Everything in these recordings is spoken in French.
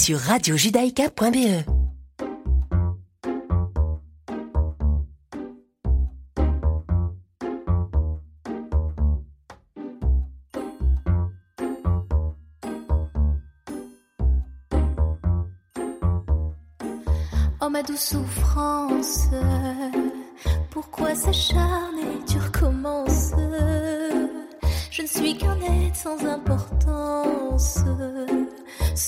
sur Oh. ma douce souffrance. Pourquoi s'acharner, tu recommences Je ne suis qu'un être sans un.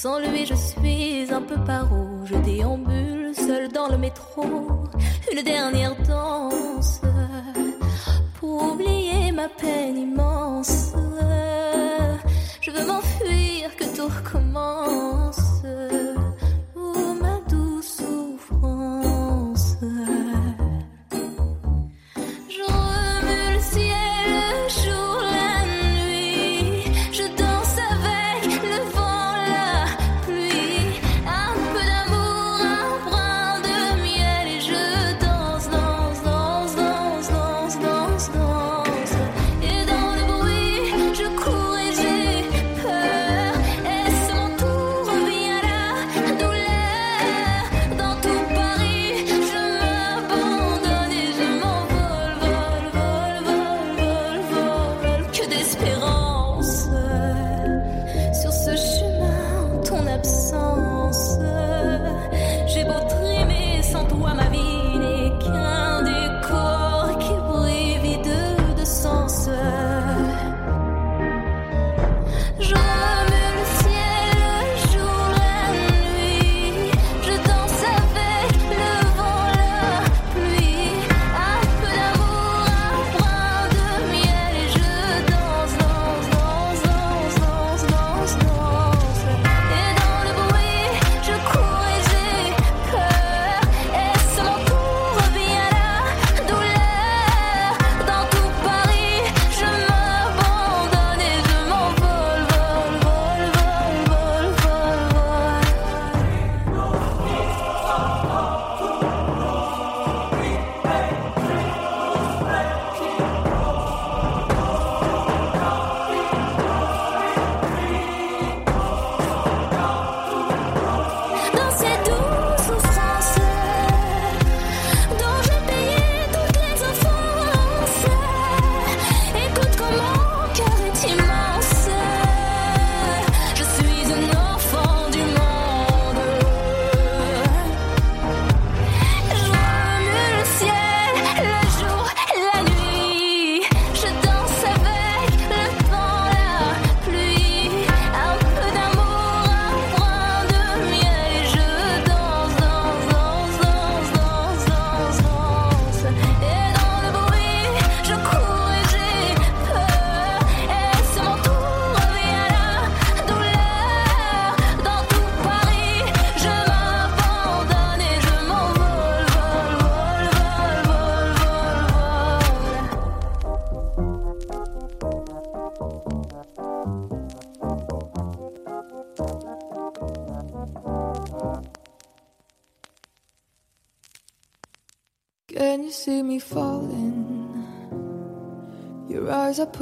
Sans lui, je suis un peu paro. Je déambule seul dans le métro. Une dernière danse pour oublier ma peine immense. Je veux m'enfuir, que tout recommence.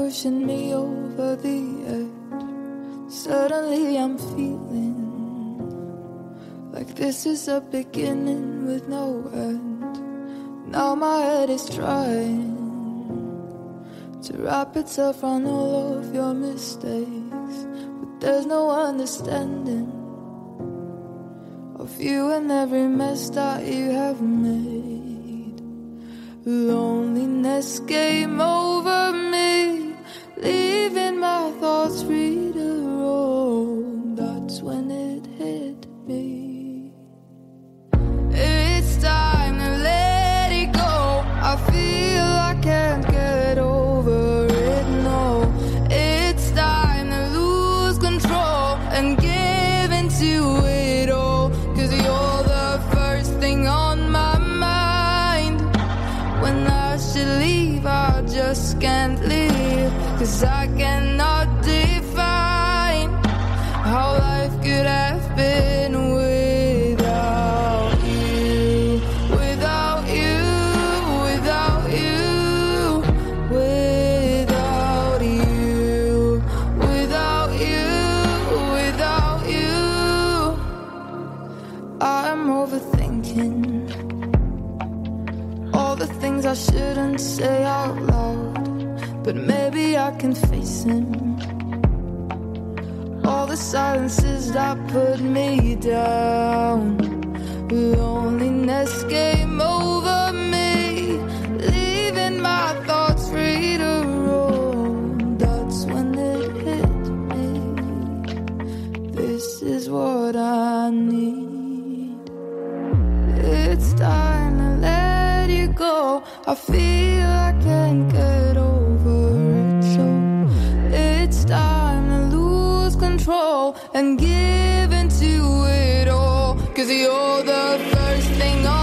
pushing me over the edge. Suddenly I'm feeling like this is a beginning with no end. Now my head is trying to wrap itself around all of your mistakes, but there's no understanding of you and every mess that you have made. Loneliness came over me leaving my thoughts free to roam. That's when it I can face him. All the silences that put me down. Loneliness came over me, leaving my thoughts free to roam. That's when it hit me. This is what I need. It's time to let you go. I feel. and give into it all. Cause you're the first thing on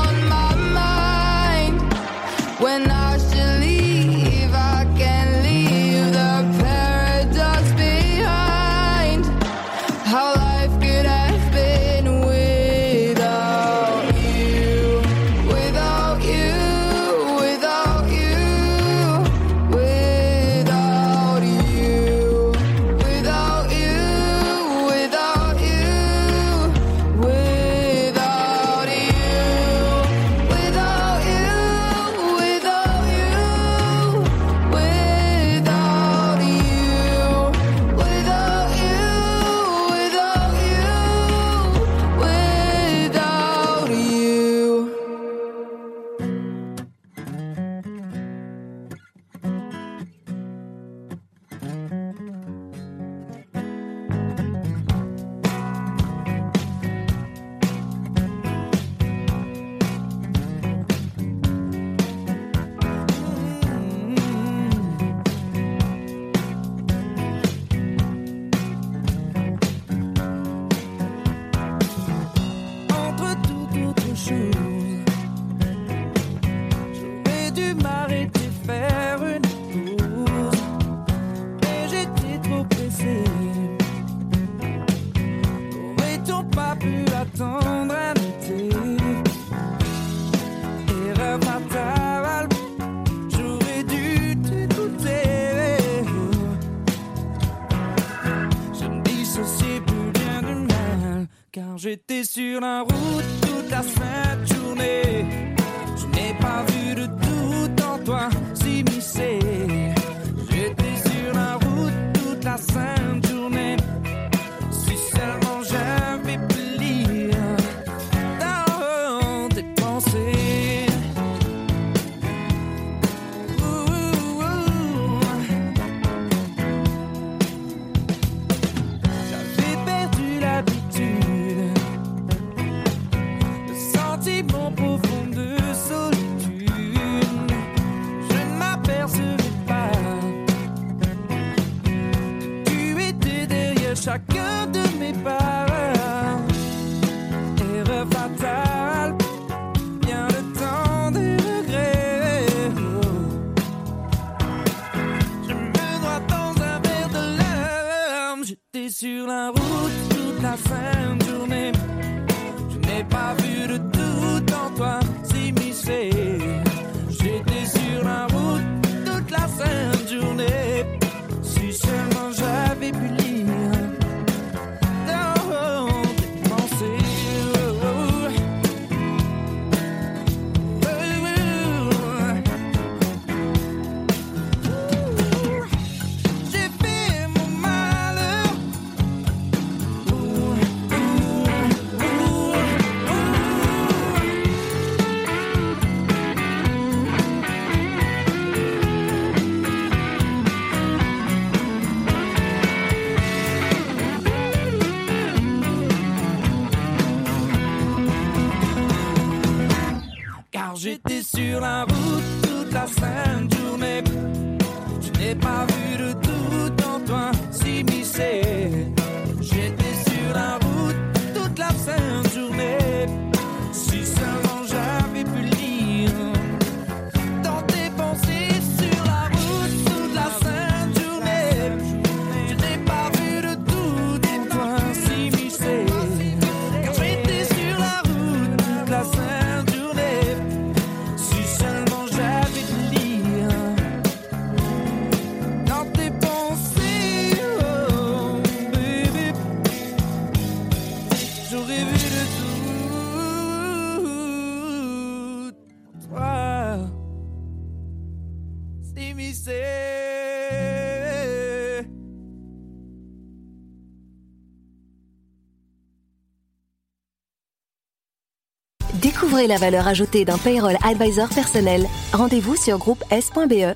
Découvrez la valeur ajoutée d'un payroll advisor personnel. Rendez-vous sur groupe S.be.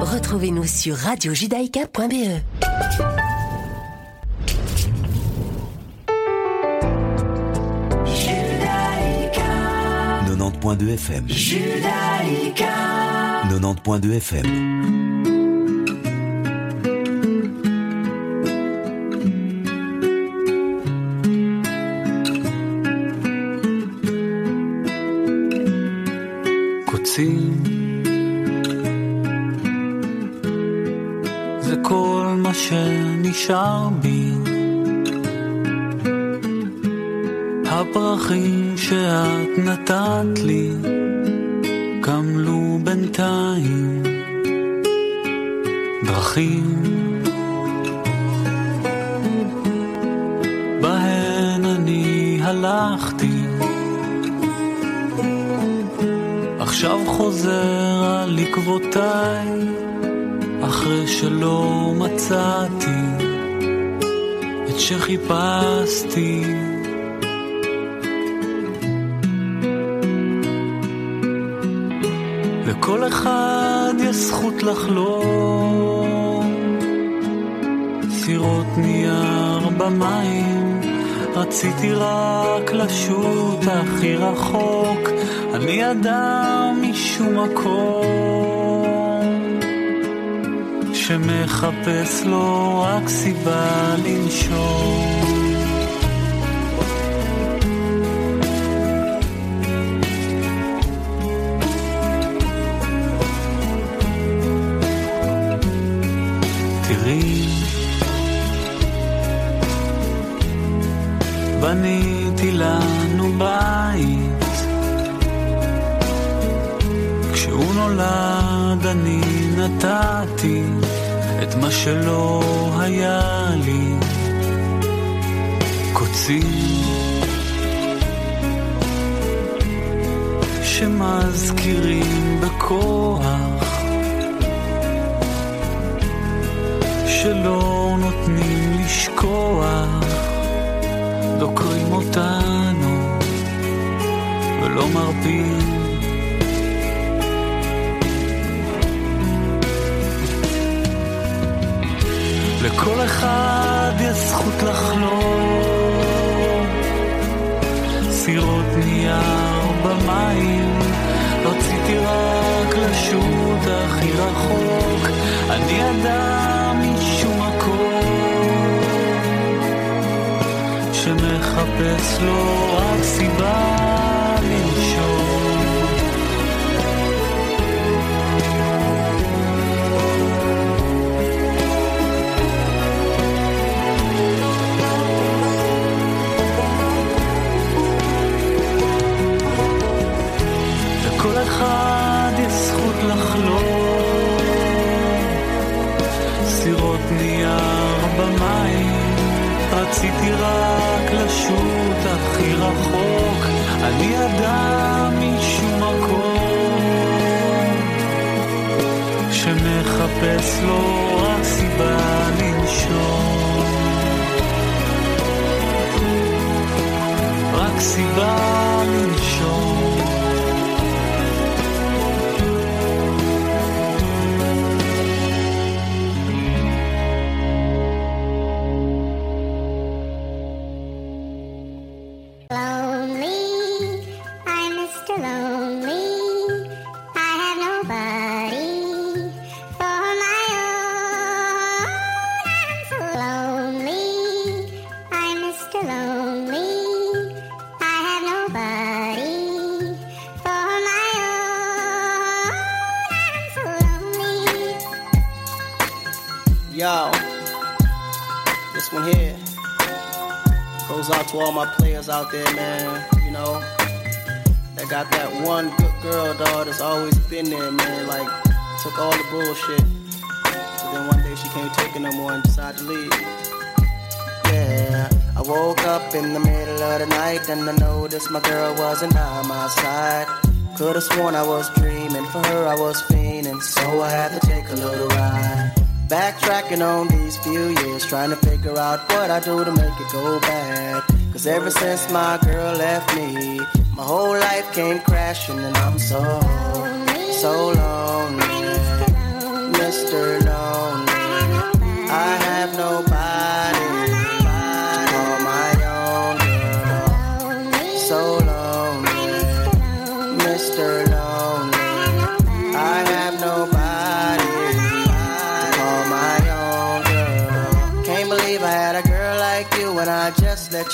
Retrouvez-nous sur radiojudaïka.be. 90.2 FM. 90.2 FM. שנשאר בי הפרחים שאת נתת לי קמלו בינתיים דרכים. בהן אני הלכתי עכשיו חוזר על עקבותיי, אחרי שלא מצאתי את שחיפשתי. לכל אחד יש זכות לחלום, סירות נייר במים, רציתי רק לשוט הכי רחוק, אני אדם משום מקום, שמחפש לו רק סיבה לנשום. תראי, בניתי לנו בית. כשהוא נולד אני נתתי את מה שלא היה לי. קוצים שמזכירים בכוח שלא נותנים לשכוח, דוקרים אותנו ולא מרפים. לכל אחד יש זכות לחלום, סירות נייר במים, רציתי רק לשוט הכי רחוק, אני אדם משום מקום, שמחפש לו רק סיבה אחד יש זכות לחלום, סירות נייר במים, רציתי רק לשוט הכי רחוק, אני אדם משום מקום, שמחפש לו רק סיבה לנשום. רק סיבה לנשום. All my players out there, man. You know, that got that one good girl, dog, that's always been there, man. Like, took all the bullshit. But then one day she can't take it no more and decided to leave. Yeah, I woke up in the middle of the night and I noticed my girl wasn't by my side. Could've sworn I was dreaming, for her I was fiending, so I had to take a little ride. Backtracking on these few years, trying to figure out what I do to make it go bad. Cause ever since my girl left me, my whole life came crashing and I'm so, so lonely. Mr.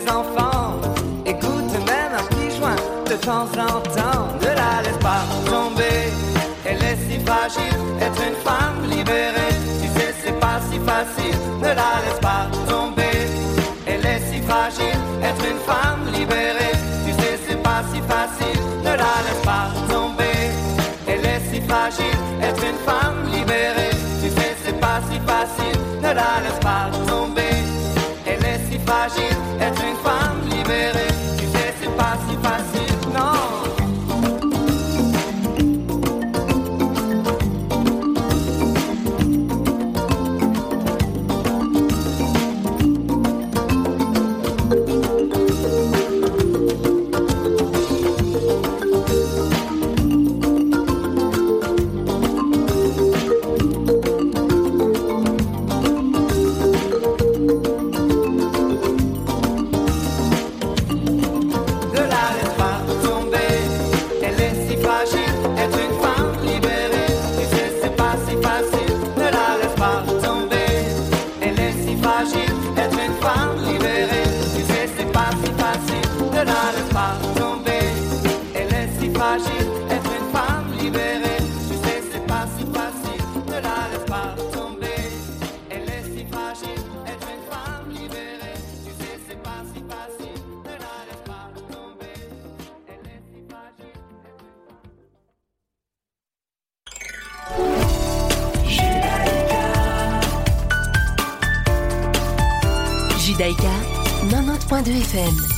enfants. Écoute même un petit joint de temps en temps. Ne la laisse pas tomber. Elle est si fragile, être une femme libérée. Tu sais, c'est pas si facile. Ne la laisse pas tomber. Elle est si fragile, être une femme libérée. Tu sais, c'est pas si facile. Ne la laisse pas tomber. Elle est si fragile, être une femme libérée. 102 FM.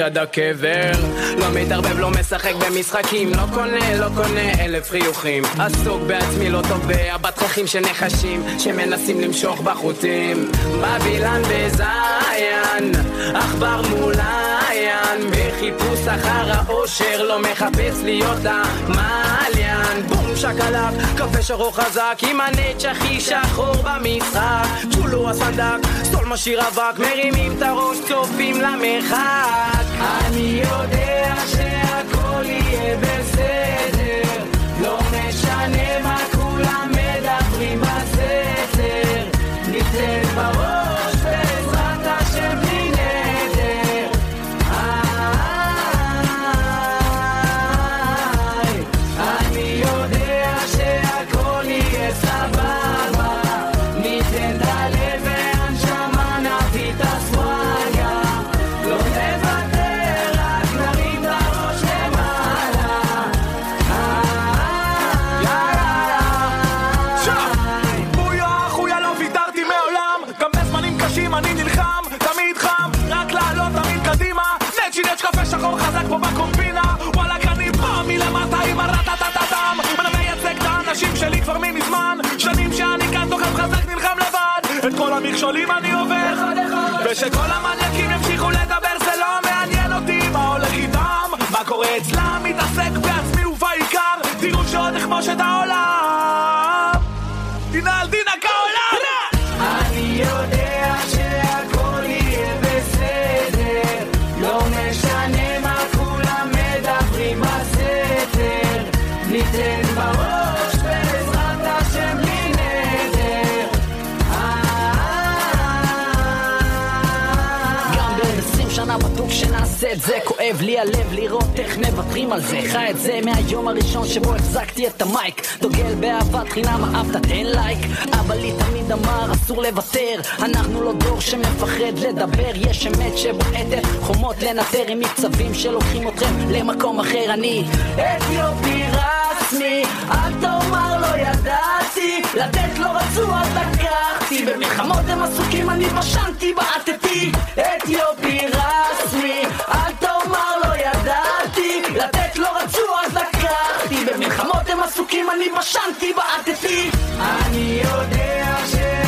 יורק עד הקבר. לא מתערבב לא משחק במשחקים. לא קונה לא קונה אלף חיוכים. עסוק בעצמי לא תובע בתככים של נחשים שמנסים למשוך בחוטים. בבילן בזיין עכבר מול עין בחיפוש אחר האושר לא מחפש להיות המעליין בום שקלק קפה שחור חזק עם הנץ' הכי שחור במשחק. צ'ולו הסדק סטול משאיר אבק מרימים את הראש צופים למרחק אני לא משנה מה כולם מדברים בסתר ניתן בראש הלב לראות איך מוותרים על זה. חי את זה מהיום הראשון שבו החזקתי את המייק. דוגל באהבת חינם אהבת תן לייק. אבא לי תמיד אמר אסור לוותר. אנחנו לא דור שמפחד לדבר. יש אמת שבועטת חומות לנטר עם מקצבים שלוקחים אתכם למקום אחר. אני אתיופי רסמי אל תאמר לא ידעתי. לתת לא רצו אז לקחתי במלחמות הם עסוקים אני בשנתי בעטתי. אתיופי רסמי כי אני בשנתי בעטתי. אני יודע ש...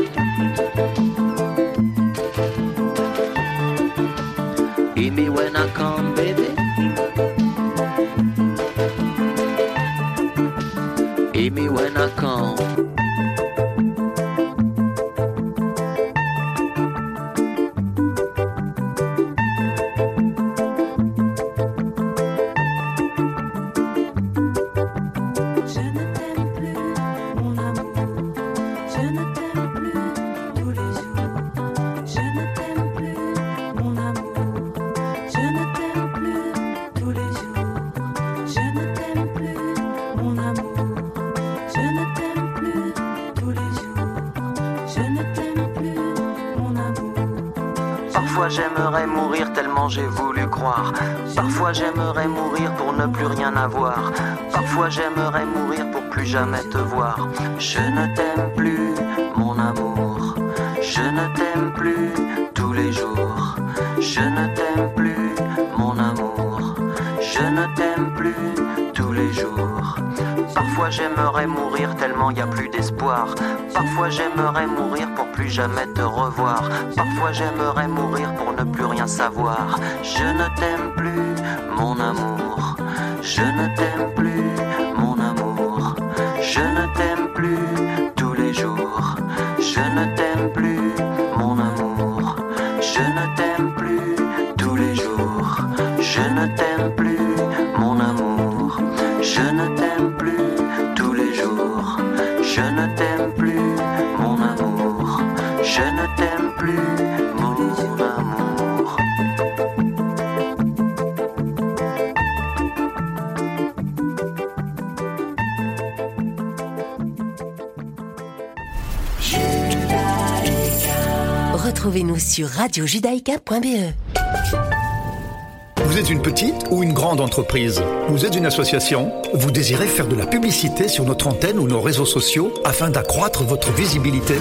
Parfois j'aimerais mourir pour plus jamais te voir. Je ne t'aime plus, mon amour. Je ne t'aime plus tous les jours. Je ne t'aime plus, mon amour. Je ne t'aime plus tous les jours. Parfois j'aimerais mourir tellement y a plus d'espoir. Parfois j'aimerais mourir pour plus jamais te revoir. Parfois j'aimerais mourir pour ne plus rien savoir. Je ne t'aime plus, mon amour. Je ne t'aime plus, sur radiojudaïka.be. Vous êtes une petite ou une grande entreprise? Vous êtes une association? Vous désirez faire de la publicité sur notre antenne ou nos réseaux sociaux afin d'accroître votre visibilité?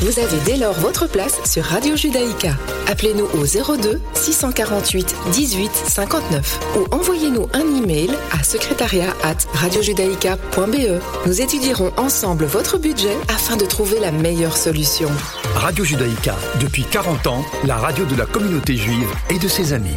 Vous avez dès lors votre place sur Radio Judaïka. Appelez-nous au 02 648 18 59 ou envoyez-nous un email à secrétariat at radiojudaïka.be. Nous étudierons ensemble votre budget afin de trouver la meilleure solution. Radio Judaïka, depuis 40 ans, la radio de la communauté juive et de ses amis.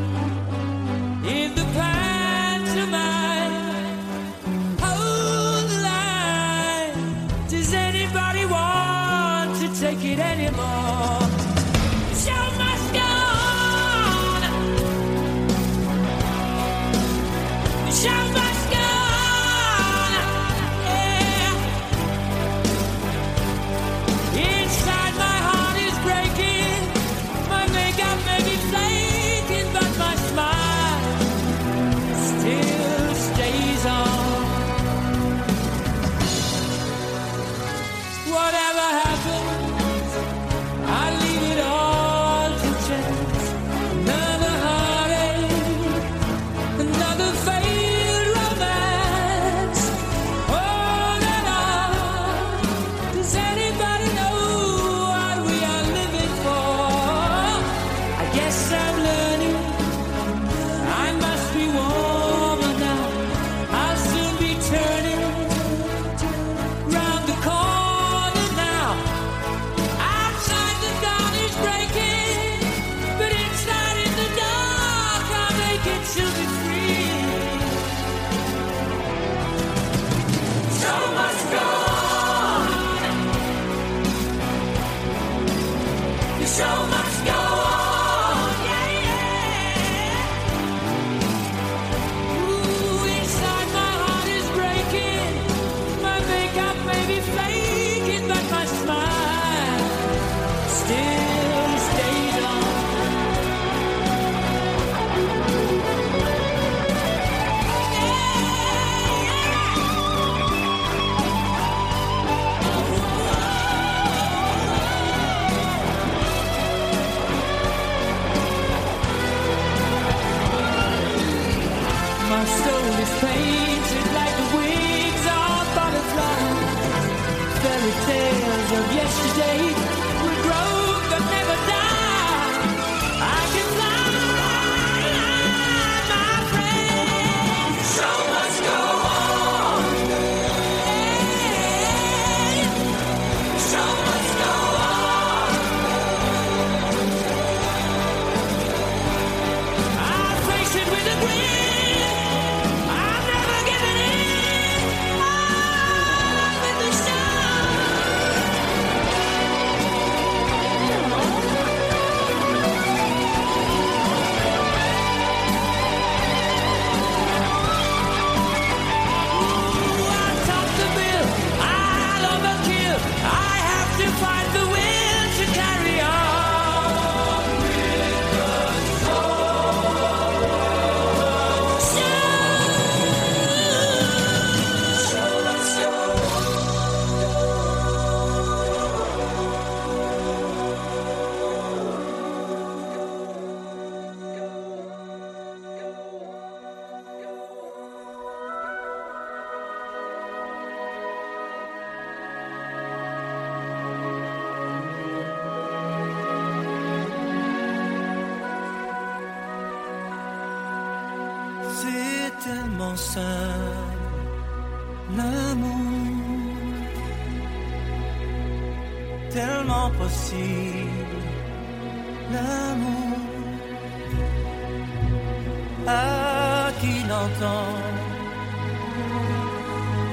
à qui l'entend.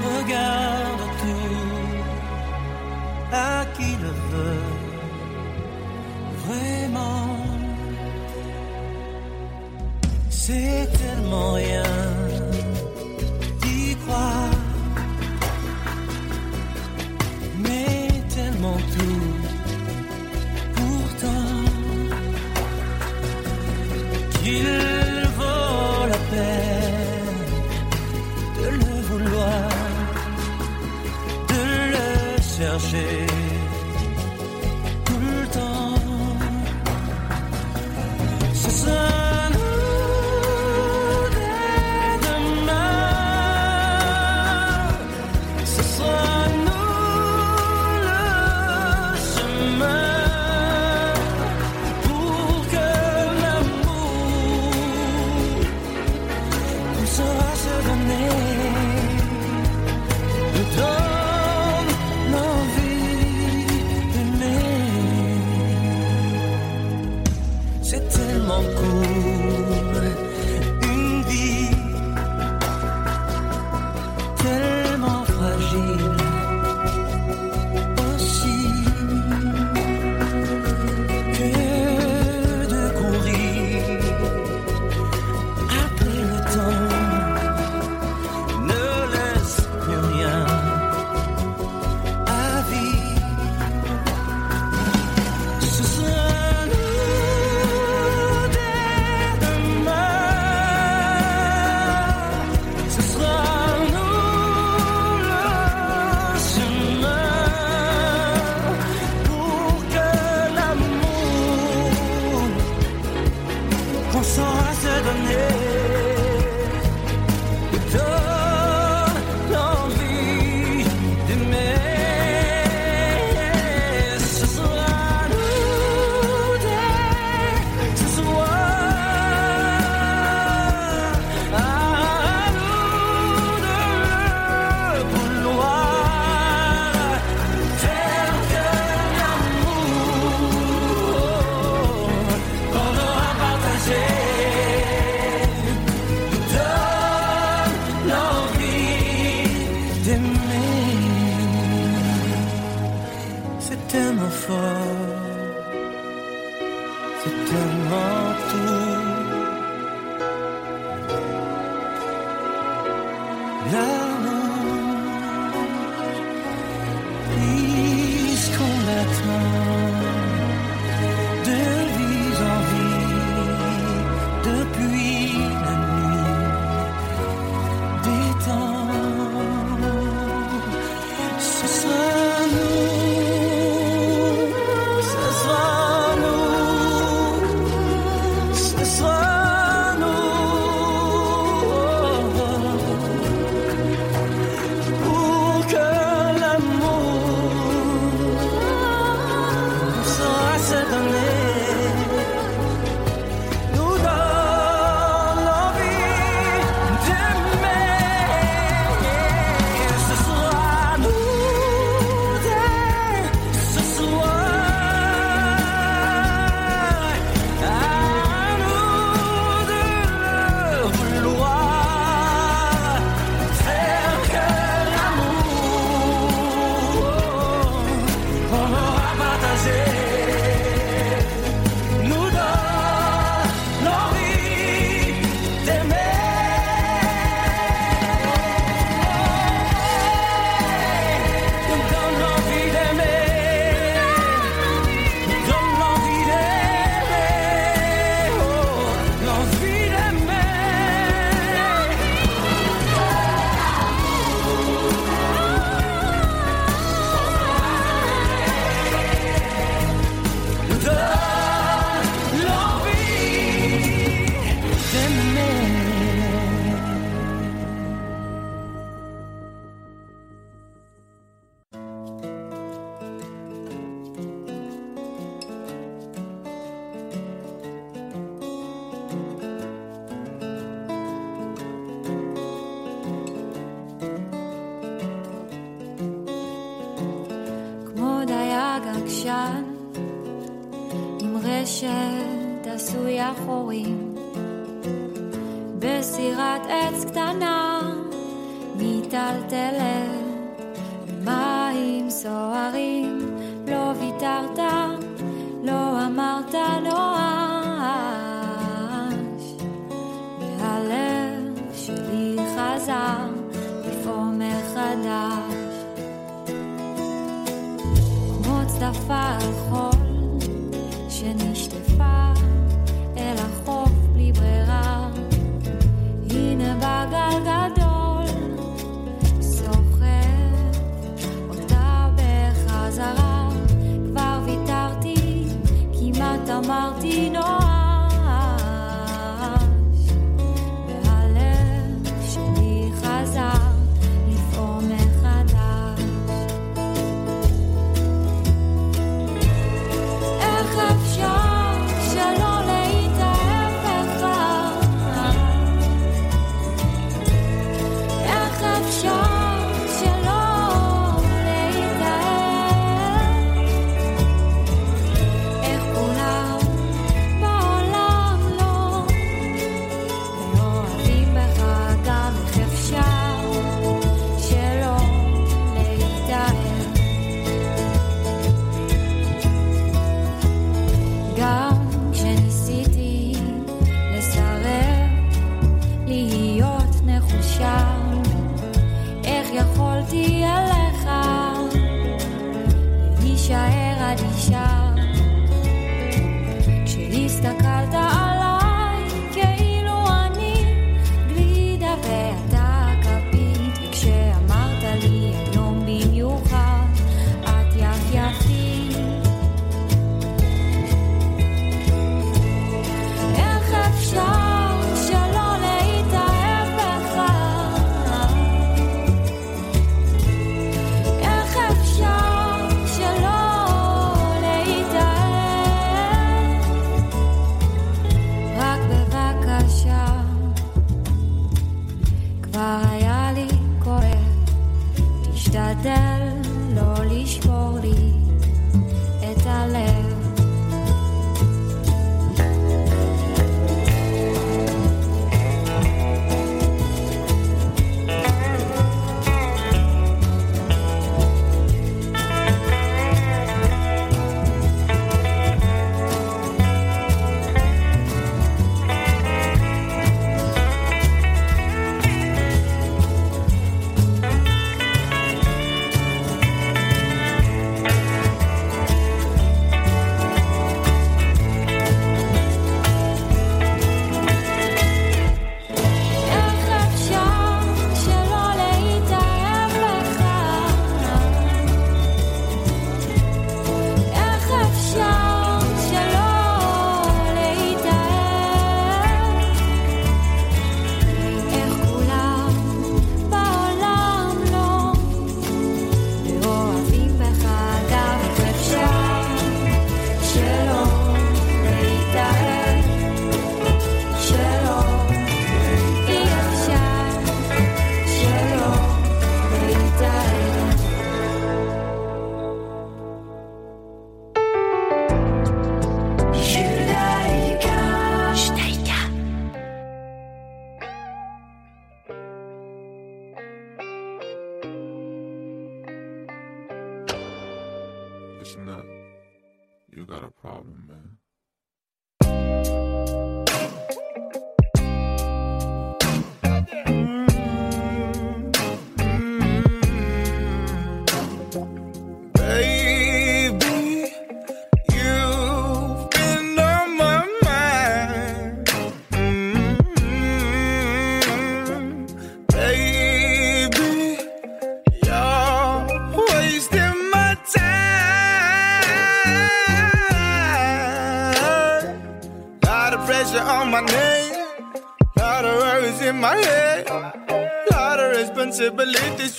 Regarde tout à qui le veut vraiment. C'est tellement rien.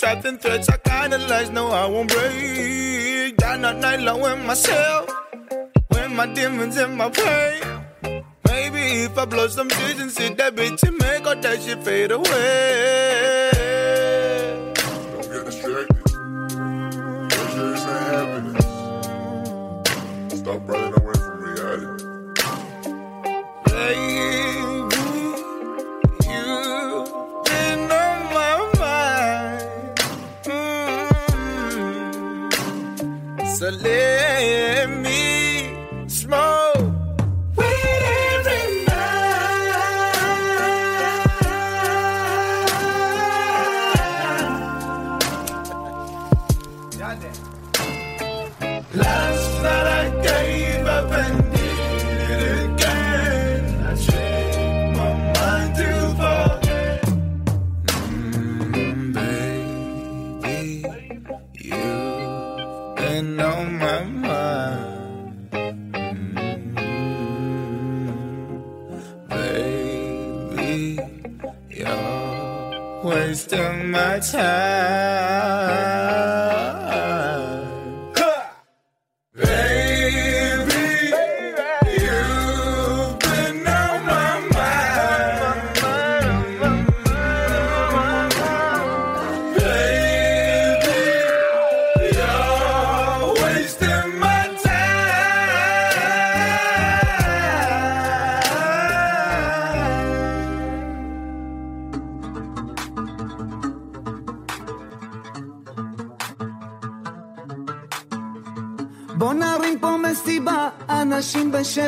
cutting threads, I kinda lies. No, I won't break. Down at night long with myself, when my demons in my pain. Maybe if I blow some juice and see that bitch and make all that shit fade away. Don't get distracted. Pleasure isn't happening. Stop running away. let me time.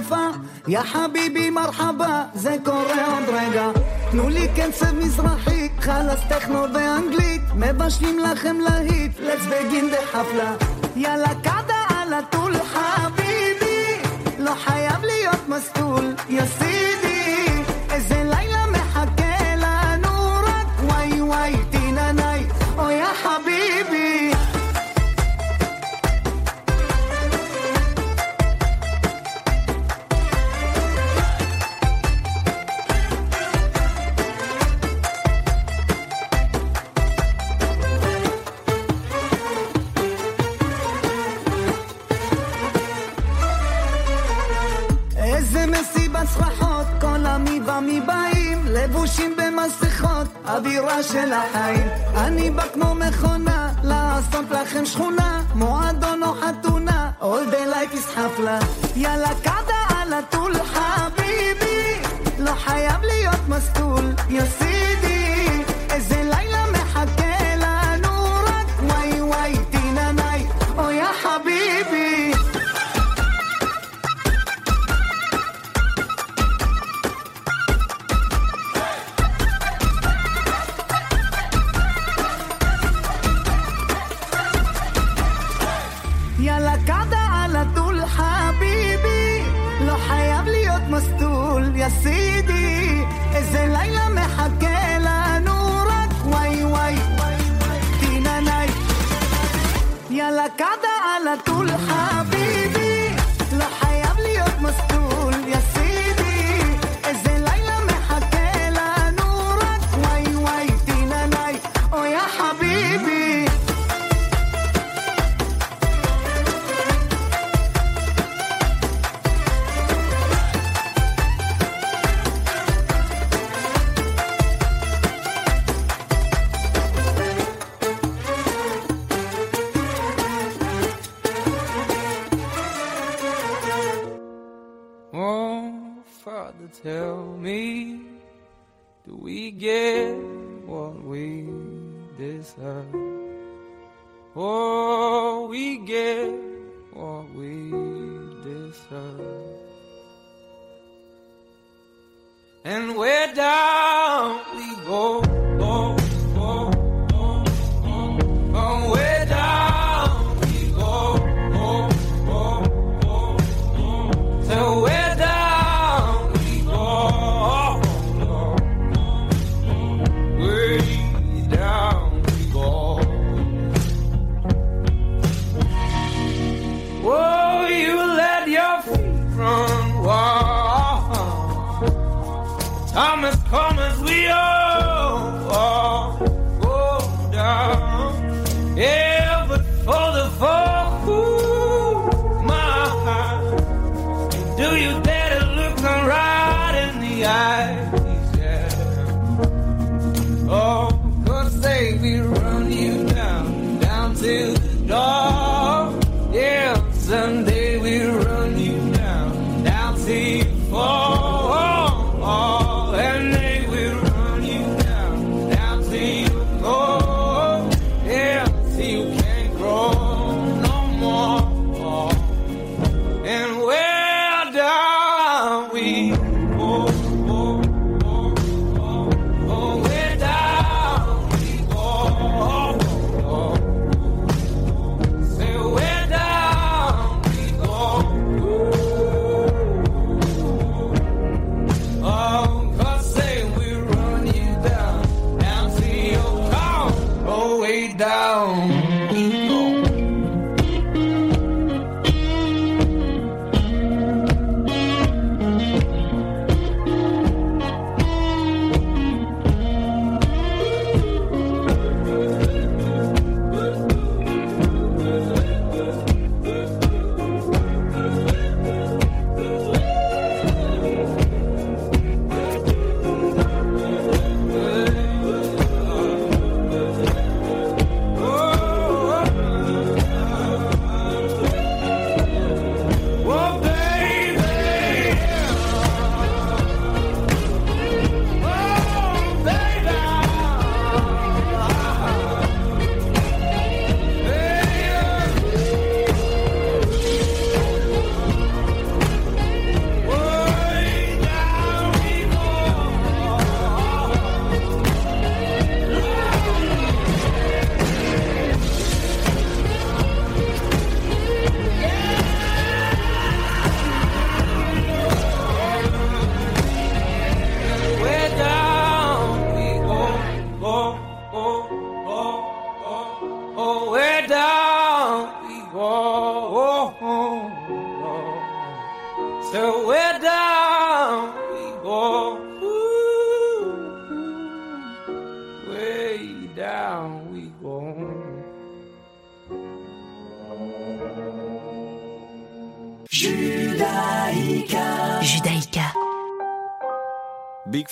שריפה יא חביבי מרחבה זה קורה עוד רגע. תנו לי קצב מזרחי חלאס טכנו ואנגלית. מבשלים לכם להיט let's begin the חפלה יאללה קאדה על הטול חביבי. לא חייב להיות מסטול יסיר. הצרחות, כל עמי ומי באים, לבושים במסכות, אווירה של החיים. אני בא כמו מכונה, לעשות לכם שכונה, מועדון או חתונה, all day life is חפלה. יאללה קאדה על הטול חביבי, לא חייב להיות מסטול, יא סידי. sun.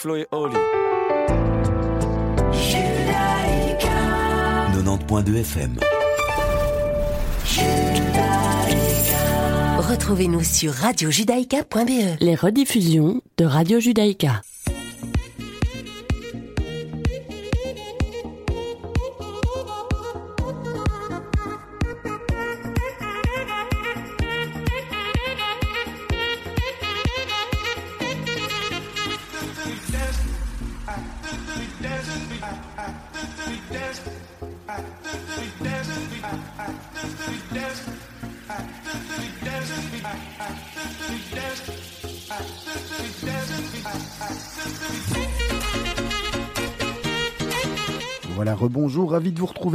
Flo et Oli. 90.2 FM. Retrouvez-nous sur radiojudaïka.be. Les rediffusions de Radio Judaïka.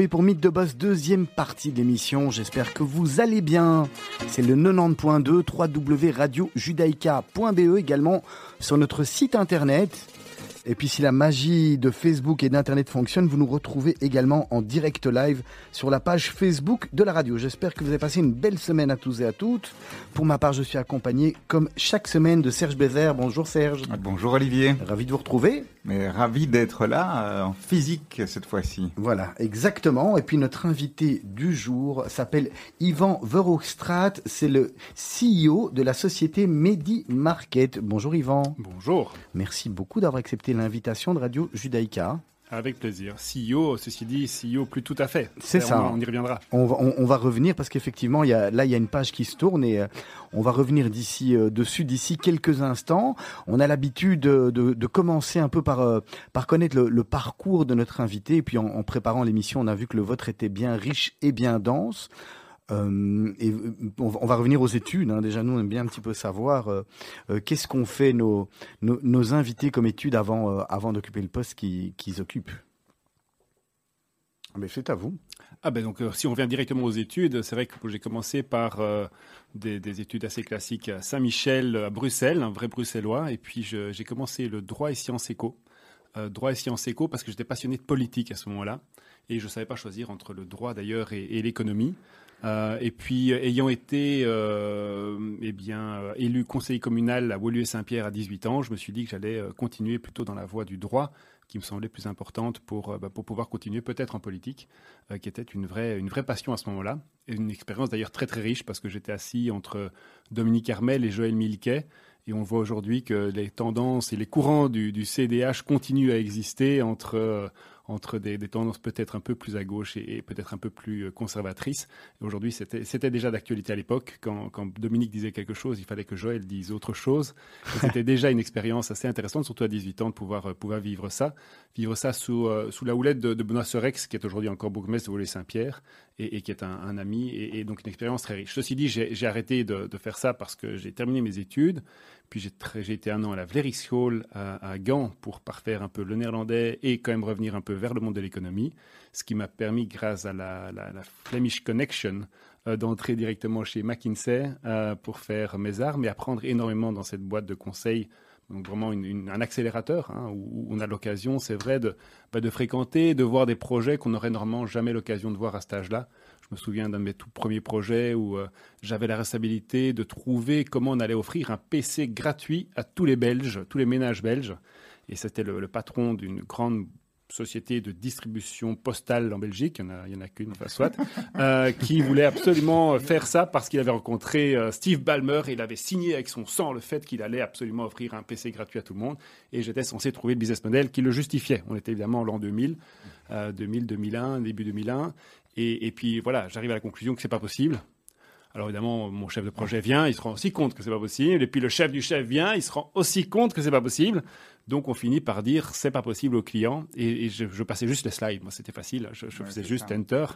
Pour Mythe de Boss, deuxième partie de l'émission. J'espère que vous allez bien. C'est le 90.2 www.radiojudaïka.be également sur notre site internet. Et puis si la magie de Facebook et d'Internet fonctionne, vous nous retrouvez également en direct live sur la page Facebook de la radio. J'espère que vous avez passé une belle semaine à tous et à toutes. Pour ma part, je suis accompagné comme chaque semaine de Serge Bézère. Bonjour Serge. Bonjour Olivier. Ravi de vous retrouver. Mais ravi d'être là euh, en physique cette fois-ci. Voilà, exactement. Et puis notre invité du jour s'appelle Yvan Verhoogstraat. C'est le CEO de la société Medi Market. Bonjour Yvan. Bonjour. Merci beaucoup d'avoir accepté l'invitation de Radio Judaïka. Avec plaisir. CEO, ceci dit, CEO plus tout à fait. C'est ça. On, on, y reviendra. On va, on, on va revenir parce qu'effectivement, là, il y a une page qui se tourne et euh, on va revenir d'ici euh, dessus d'ici quelques instants. On a l'habitude de, de, de, commencer un peu par, euh, par connaître le, le, parcours de notre invité. Et puis en, en préparant l'émission, on a vu que le vôtre était bien riche et bien dense. Euh, et on va revenir aux études. Hein. Déjà, nous, on aime bien un petit peu savoir euh, euh, qu'est-ce qu'on fait nos, nos, invités comme études avant, avant d'occuper le poste qu'ils qu occupent. Mais c'est à vous. Ah ben donc, si on revient directement aux études, c'est vrai que j'ai commencé par des, des, études assez classiques à Saint-Michel, à Bruxelles, un vrai bruxellois, et puis j'ai commencé le droit et sciences éco. droit et sciences éco parce que j'étais passionné de politique à ce moment-là et je ne savais pas choisir entre le droit d'ailleurs et l'économie. Euh, et puis, ayant été euh, eh bien, euh, élu conseiller communal à Woluwe-Saint-Pierre à 18 ans, je me suis dit que j'allais continuer plutôt dans la voie du droit, qui me semblait plus importante pour, bah, pour pouvoir continuer peut-être en politique, qui était une vraie, une vraie passion à ce moment-là. Et une expérience d'ailleurs très très riche, parce que j'étais assis entre Dominique Armel et Joël Milquet. Et on voit aujourd'hui que les tendances et les courants du CDH continuent à exister entre entre des, tendances peut-être un peu plus à gauche et, peut-être un peu plus conservatrices. Aujourd'hui, c'était déjà d'actualité à l'époque. Quand, Dominique disait quelque chose, il fallait que Joël dise autre chose. C'était déjà une expérience assez intéressante, surtout à 18 ans, de pouvoir, pouvoir vivre ça. Vivre ça sous, euh, la houlette de, de Benoît Sorex, qui est aujourd'hui encore bourgmestre de Volée-Saint-Pierre et, et, qui est un, ami, et, donc une expérience très riche. Ceci dit, j'ai arrêté de faire ça parce que j'ai terminé mes études. Puis j'ai été un an à la Vlerischool à, à Gand pour parfaire un peu le néerlandais et quand même revenir un peu vers le monde de l'économie, ce qui m'a permis, grâce à la, Flemish Connection, euh, d'entrer directement chez McKinsey euh, pour faire mes armes et apprendre énormément dans cette boîte de conseil. Donc vraiment un accélérateur hein, où, où on a l'occasion, c'est vrai, de, bah, de fréquenter, de voir des projets qu'on n'aurait normalement jamais l'occasion de voir à cet âge-là. Je me souviens d'un de mes tout premiers projets où euh, j'avais la responsabilité de trouver comment on allait offrir un PC gratuit à tous les Belges, tous les ménages belges. Et c'était le, le patron d'une grande société de distribution postale en Belgique, il n'y en a, qu'une, enfin soit, euh, qui voulait absolument faire ça parce qu'il avait rencontré euh, Steve Ballmer et il avait signé avec son sang le fait qu'il allait absolument offrir un PC gratuit à tout le monde. Et j'étais censé trouver le business model qui le justifiait. On était évidemment en l'an 2000, euh, 2000, 2001, début 2001. Et, et puis voilà, j'arrive à la conclusion que c'est pas possible. Alors évidemment, mon chef de projet vient, il se rend aussi compte que c'est pas possible. Et puis le chef du chef vient, il se rend aussi compte que c'est pas possible. Donc on finit par dire c'est pas possible au client. Et, et je, je, passais juste les slides. Moi c'était facile. Je, je ouais, faisais juste ça. enter.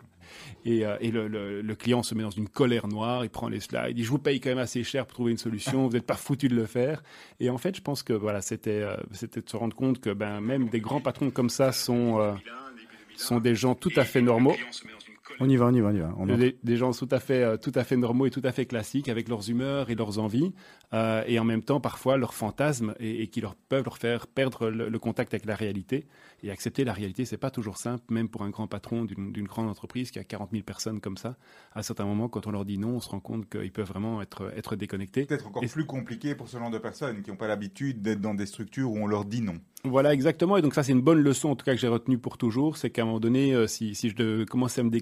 Et, euh, et le, le, le, client se met dans une colère noire. Il prend les slides. Il dit je vous paye quand même assez cher pour trouver une solution. vous n'êtes pas foutu de le faire. Et en fait, je pense que voilà, c'était euh, c'était de se rendre compte que ben même des grands patrons comme ça sont euh, sont des gens tout à fait normaux. On y va, on y va, on y va. On des, des, gens tout à fait, euh, tout à fait normaux et tout à fait classiques avec leurs humeurs et leurs envies, euh, et en même temps parfois leurs fantasmes et, et, qui leur peuvent leur faire perdre le, le, contact avec la réalité. Et accepter la réalité, c'est pas toujours simple, même pour un grand patron d'une grande entreprise qui a 40 000 personnes comme ça. À certains moments, quand on leur dit non, on se rend compte qu'ils peuvent vraiment être, être déconnectés. Peut-être encore et plus compliqué pour ce genre de personnes qui n'ont pas l'habitude d'être dans des structures où on leur dit non. Voilà, exactement. Et donc ça, c'est une bonne leçon, en tout cas, que j'ai retenue pour toujours. C'est qu'à un moment donné, euh, si, si je commençais à me déconnecter,